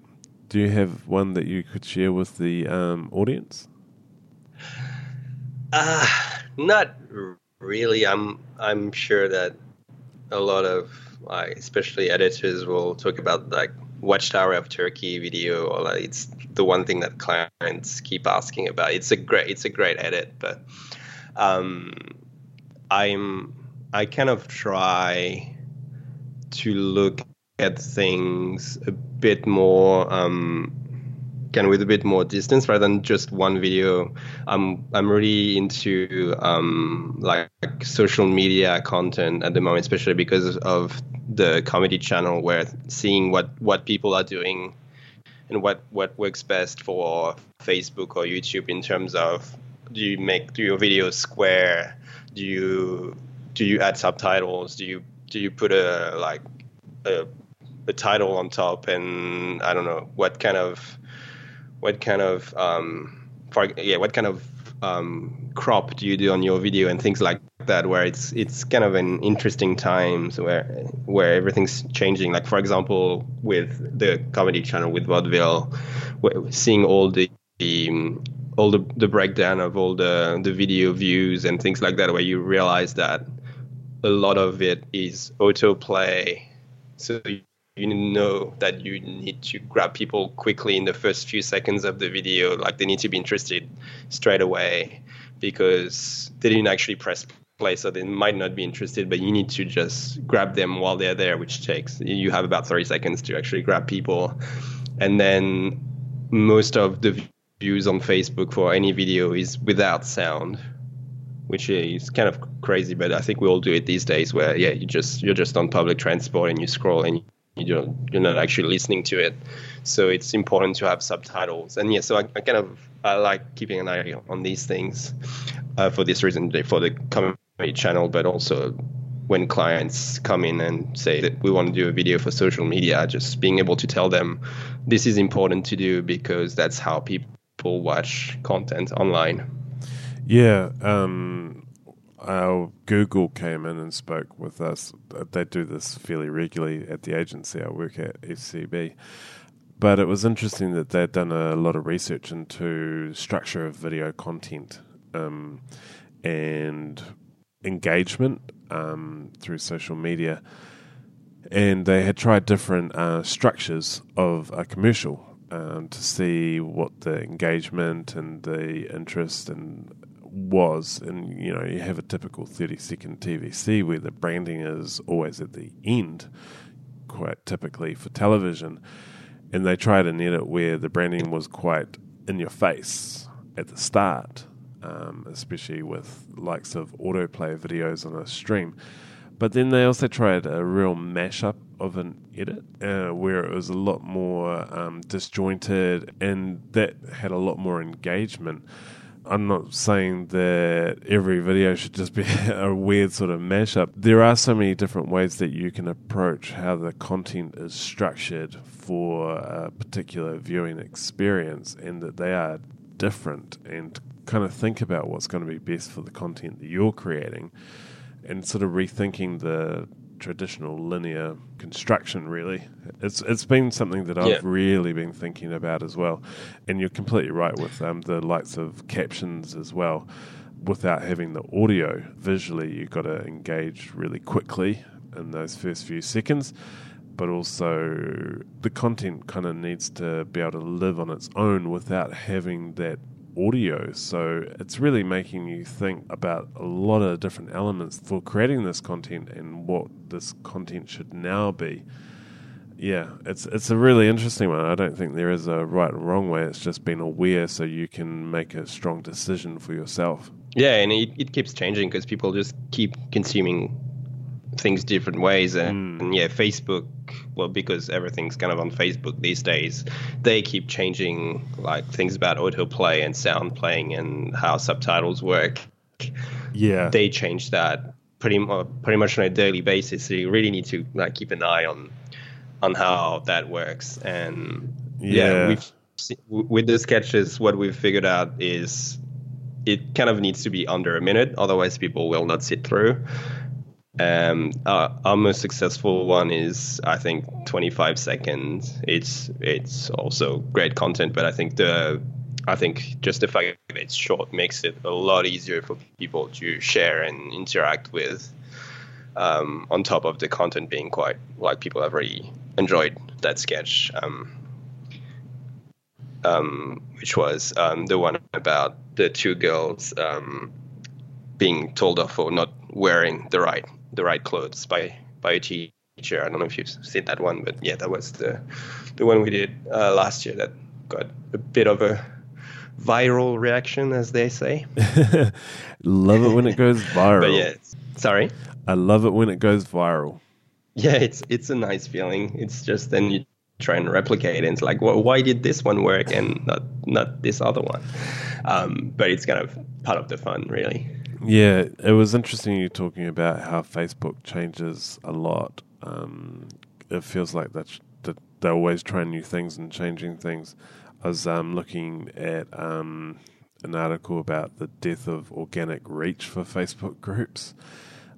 Do you have one that you could share with the um, audience? Uh, not really. I'm I'm sure that a lot of like, especially editors will talk about like Watchtower of Turkey video, or like it's the one thing that clients keep asking about. It's a great it's a great edit, but um, I'm I kind of try to look at things a bit more um, kind of with a bit more distance rather than just one video. I'm I'm really into um, like social media content at the moment, especially because of the comedy channel, where seeing what what people are doing and what what works best for Facebook or YouTube in terms of do you make do your videos square? Do you do you add subtitles? Do you do you put a like a, a title on top and I don't know what kind of what kind of um, for, yeah what kind of um, crop do you do on your video and things like that where it's it's kind of an interesting times where where everything's changing? Like for example with the comedy channel with Vodville seeing all the, the all the, the breakdown of all the the video views and things like that where you realize that a lot of it is autoplay. So you know that you need to grab people quickly in the first few seconds of the video. Like they need to be interested straight away because they didn't actually press play so they might not be interested but you need to just grab them while they're there which takes you have about 30 seconds to actually grab people. And then most of the views on facebook for any video is without sound which is kind of crazy but i think we all do it these days where yeah you just you're just on public transport and you scroll and you know you're not actually listening to it. So it's important to have subtitles. And yeah so i, I kind of i like keeping an eye on these things uh, for this reason for the comedy channel but also when clients come in and say that we want to do a video for social media just being able to tell them this is important to do because that's how people watch content online yeah um our Google came in and spoke with us. They do this fairly regularly at the agency I work at, FCB. But it was interesting that they'd done a lot of research into structure of video content um, and engagement um, through social media. And they had tried different uh, structures of a commercial um, to see what the engagement and the interest and was, and you know, you have a typical 30 second TVC where the branding is always at the end, quite typically for television. And they tried an edit where the branding was quite in your face at the start, um, especially with likes of autoplay videos on a stream. But then they also tried a real mashup of an edit uh, where it was a lot more um, disjointed and that had a lot more engagement. I'm not saying that every video should just be a weird sort of mashup. There are so many different ways that you can approach how the content is structured for a particular viewing experience, and that they are different, and kind of think about what's going to be best for the content that you're creating, and sort of rethinking the traditional linear construction really. It's it's been something that I've yeah. really been thinking about as well. And you're completely right with um, the likes of captions as well. Without having the audio visually you've got to engage really quickly in those first few seconds. But also the content kind of needs to be able to live on its own without having that audio. So it's really making you think about a lot of different elements for creating this content and what this content should now be. Yeah, it's it's a really interesting one. I don't think there is a right or wrong way. It's just being aware so you can make a strong decision for yourself. Yeah, and it, it keeps changing because people just keep consuming things different ways. And, Mm. and yeah, Facebook, well, because everything's kind of on Facebook these days, they keep changing like things about autoplay and sound playing and how subtitles work. Yeah, They change that pretty mu- pretty much on a daily basis. So you really need to like keep an eye on on how that works. And yeah, Yeah. we've with the sketches, what we've figured out is it kind of needs to be under a minute, otherwise people will not sit through. Um, our, our most successful one is I think 25 seconds. It's it's also great content, but I think the I think just the fact that it's short makes it a lot easier for people to share and interact with. Um, on top of the content being quite like people have really enjoyed that sketch, um, um, which was um, the one about the two girls um, being told off for not wearing the right the right clothes by by a teacher. I don't know if you've seen that one, but yeah, that was the the one we did uh, last year that got a bit of a viral reaction, as they say. love it when it goes viral. But yeah, sorry. I love it when it goes viral. Yeah, it's it's a nice feeling. It's just then you try and replicate it. And it's like, well, why did this one work and not not this other one? Um, but it's kind of part of the fun, really. Yeah, it was interesting you talking about how Facebook changes a lot. Um, it feels like that's, that they're always trying new things and changing things. I was um, looking at um, an article about the death of organic reach for Facebook groups.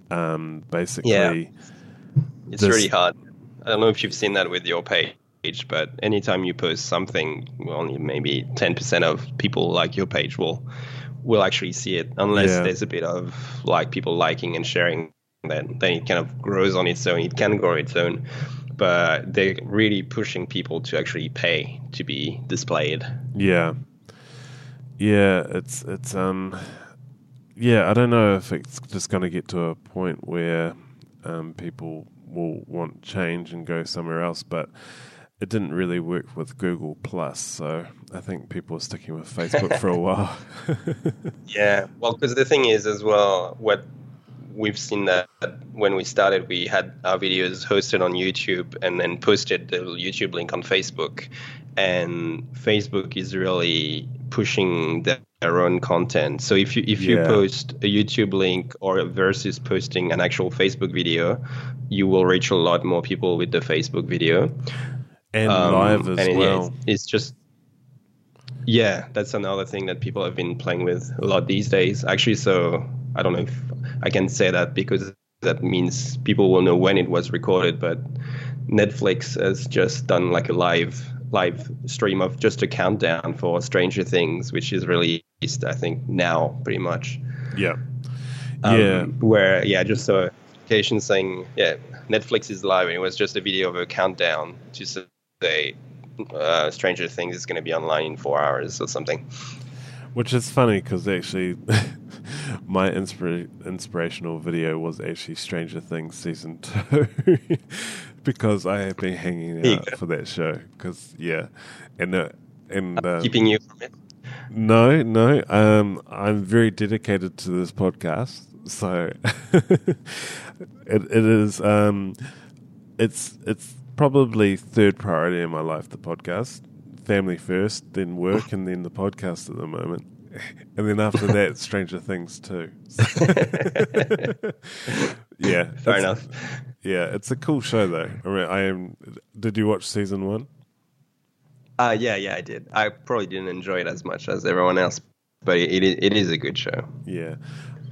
Um, basically, Yeah. It's really hard. I don't know if you've seen that with your page, but anytime you post something, only maybe ten percent of people like your page will will actually see it, unless Yeah. there's a bit of like people liking and sharing. Then then it kind of grows on its own. It can grow its own, but they're really pushing people to actually pay to be displayed. Yeah. Yeah, it's it's um yeah, I don't know if it's just going to get to a point where um, people will want change and go somewhere else, but it didn't really work with Google Plus, so I think people are sticking with Facebook for a while. Yeah, well, because the thing is, as well, what we've seen that when we started, we had our videos hosted on YouTube and then posted the YouTube link on Facebook. And Facebook is really pushing their own content. So if you if you Yeah. post a YouTube link or versus posting an actual Facebook video, you will reach a lot more people with the Facebook video. And Um, live as and well. it's, it's just yeah, that's another thing that people have been playing with a lot these days. Actually, so I don't know if I can say that because that means people will know when it was recorded. But Netflix has just done like a live live stream of just a countdown for Stranger Things, which is released I think now pretty much. yeah. Um, yeah. Where yeah, just so notification saying yeah, Netflix is live, and it was just a video of a countdown to say uh, Stranger Things is going to be online in four hours or something. Which is funny because actually, my inspira- inspirational video was actually Stranger Things season two, because I have been hanging out for that show. Because yeah, and uh, and uh, Keeping you from it. no, no, um, I'm very dedicated to this podcast, so it, it is um, it's it's probably third priority in my life. The podcast, family first, then work, and then the podcast at the moment, and then after that, Stranger Things too. yeah, Fair enough. Yeah, it's a cool show though. I mean, I am. Did you watch season one? Uh, yeah, yeah, I did. I probably didn't enjoy it as much as everyone else, but it, it, it is a good show. Yeah,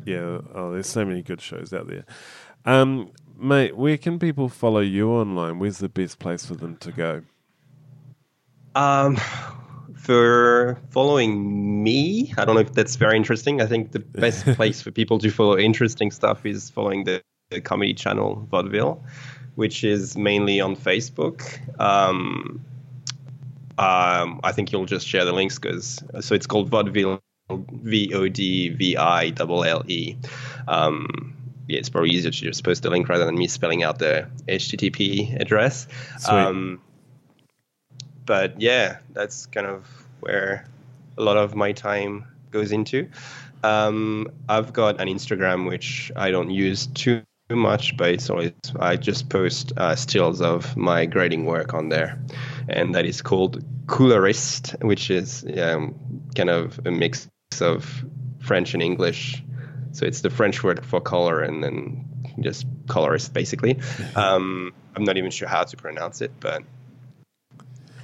yeah. Oh, there's so many good shows out there. Um, mate, where can people follow you online? Where's the best place for them to go? Um, for following me, I don't know if that's very interesting. I think the best place for people to follow interesting stuff is following the, the comedy channel Vodville, which is mainly on Facebook. Um, um, I think you'll just share the links because so it's called Vodville, V O D V I L L E. Um, yeah, it's probably easier to just post the link rather than me spelling out the HTTP address. Um, but yeah, that's kind of where a lot of my time goes into. Um, I've got an Instagram which I don't use too much, but it's always I just post uh, stills of my grading work on there, and that is called Couleurist, which is um, kind of a mix of French and English. So it's the French word for color, and then just colorist basically. Um, I'm not even sure how to pronounce it, but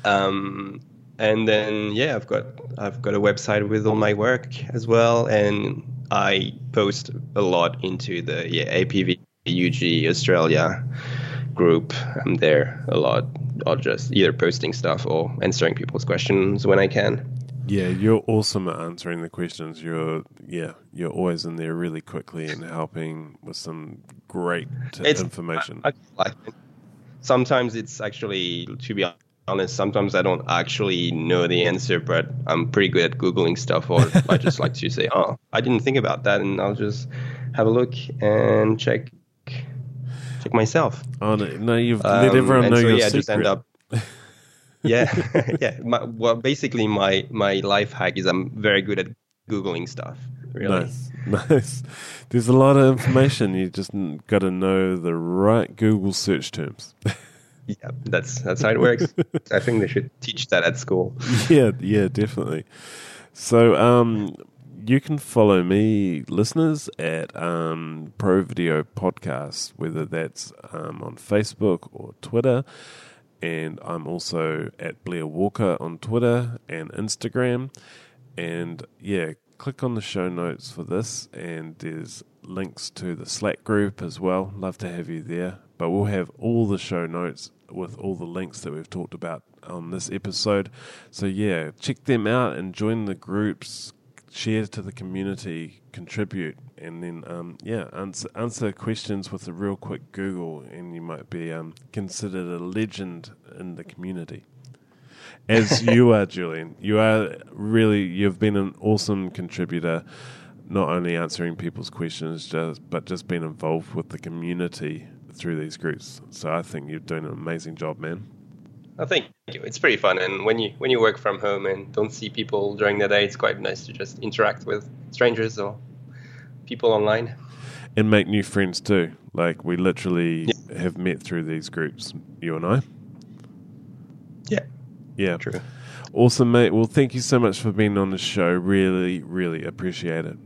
um, and then yeah, I've got I've got a website with all my work as well, and I post a lot into the yeah APV UG Australia group. I'm there a lot, or just either posting stuff or answering people's questions when I can. Yeah, you're awesome at answering the questions. You're yeah, you're always in there really quickly and helping with some great It's- information. I, I like. Sometimes it's actually, to be honest, sometimes I don't actually know the answer, but I'm pretty good at googling stuff, or I just like to say, "Oh, I didn't think about that," and I'll just have a look and check check myself. oh no, no you've let Um, everyone know so, your yeah, secret. just end up. yeah, yeah. My, well, basically, my my life hack is I'm very good at googling stuff. Really. Nice, nice. There's a lot of information. You just got to know the right Google search terms. Yeah, that's that's how it works. I think they should teach that at school. yeah, yeah, definitely. So, um, you can follow me, listeners, at um, Pro Video Podcast, whether that's um, on Facebook or Twitter. And I'm also at Blair Walker on Twitter and Instagram. And yeah, click on the show notes for this, and there's links to the Slack group as well. Love to have you there. But we'll have all the show notes with all the links that we've talked about on this episode. So yeah, check them out and join the groups, share to the community, contribute, and then um, yeah, answer answer questions with a real quick Google, and you might be um, considered a legend in the community as you are, Julian. You are really, you've been an awesome contributor, not only answering people's questions, just but just being involved with the community through these groups. So I think you're doing an amazing job, man. I think it's pretty fun, and when you when you work from home and don't see people during the day, it's quite nice to just interact with strangers or people online. And make new friends too. Like we literally have met through these groups, you and I. Yeah, Yeah. true. Awesome, mate. Well, thank you so much for being on the show. Really, really appreciate it.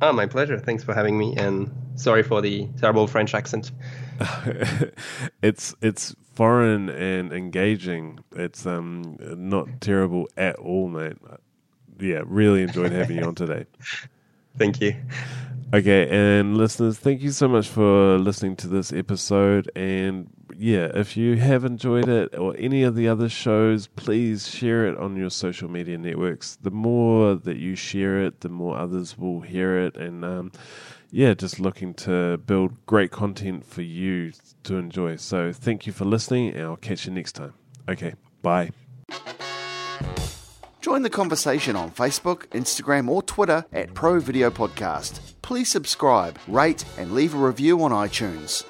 Oh, my pleasure. Thanks for having me, and sorry for the terrible French accent. it's it's foreign and engaging. It's um not terrible at all, mate. Yeah, really enjoyed having you on today. Thank you. Okay, and listeners, thank you so much for listening to this episode. And yeah, if you have enjoyed it or any of the other shows, please share it on your social media networks. The more that you share it, the more others will hear it. And um, yeah, just looking to build great content for you to enjoy. So thank you for listening, and I'll catch you next time. Okay, bye. Join the conversation on Facebook, Instagram, or Twitter at Pro Video Podcast. Please subscribe, rate, and leave a review on iTunes.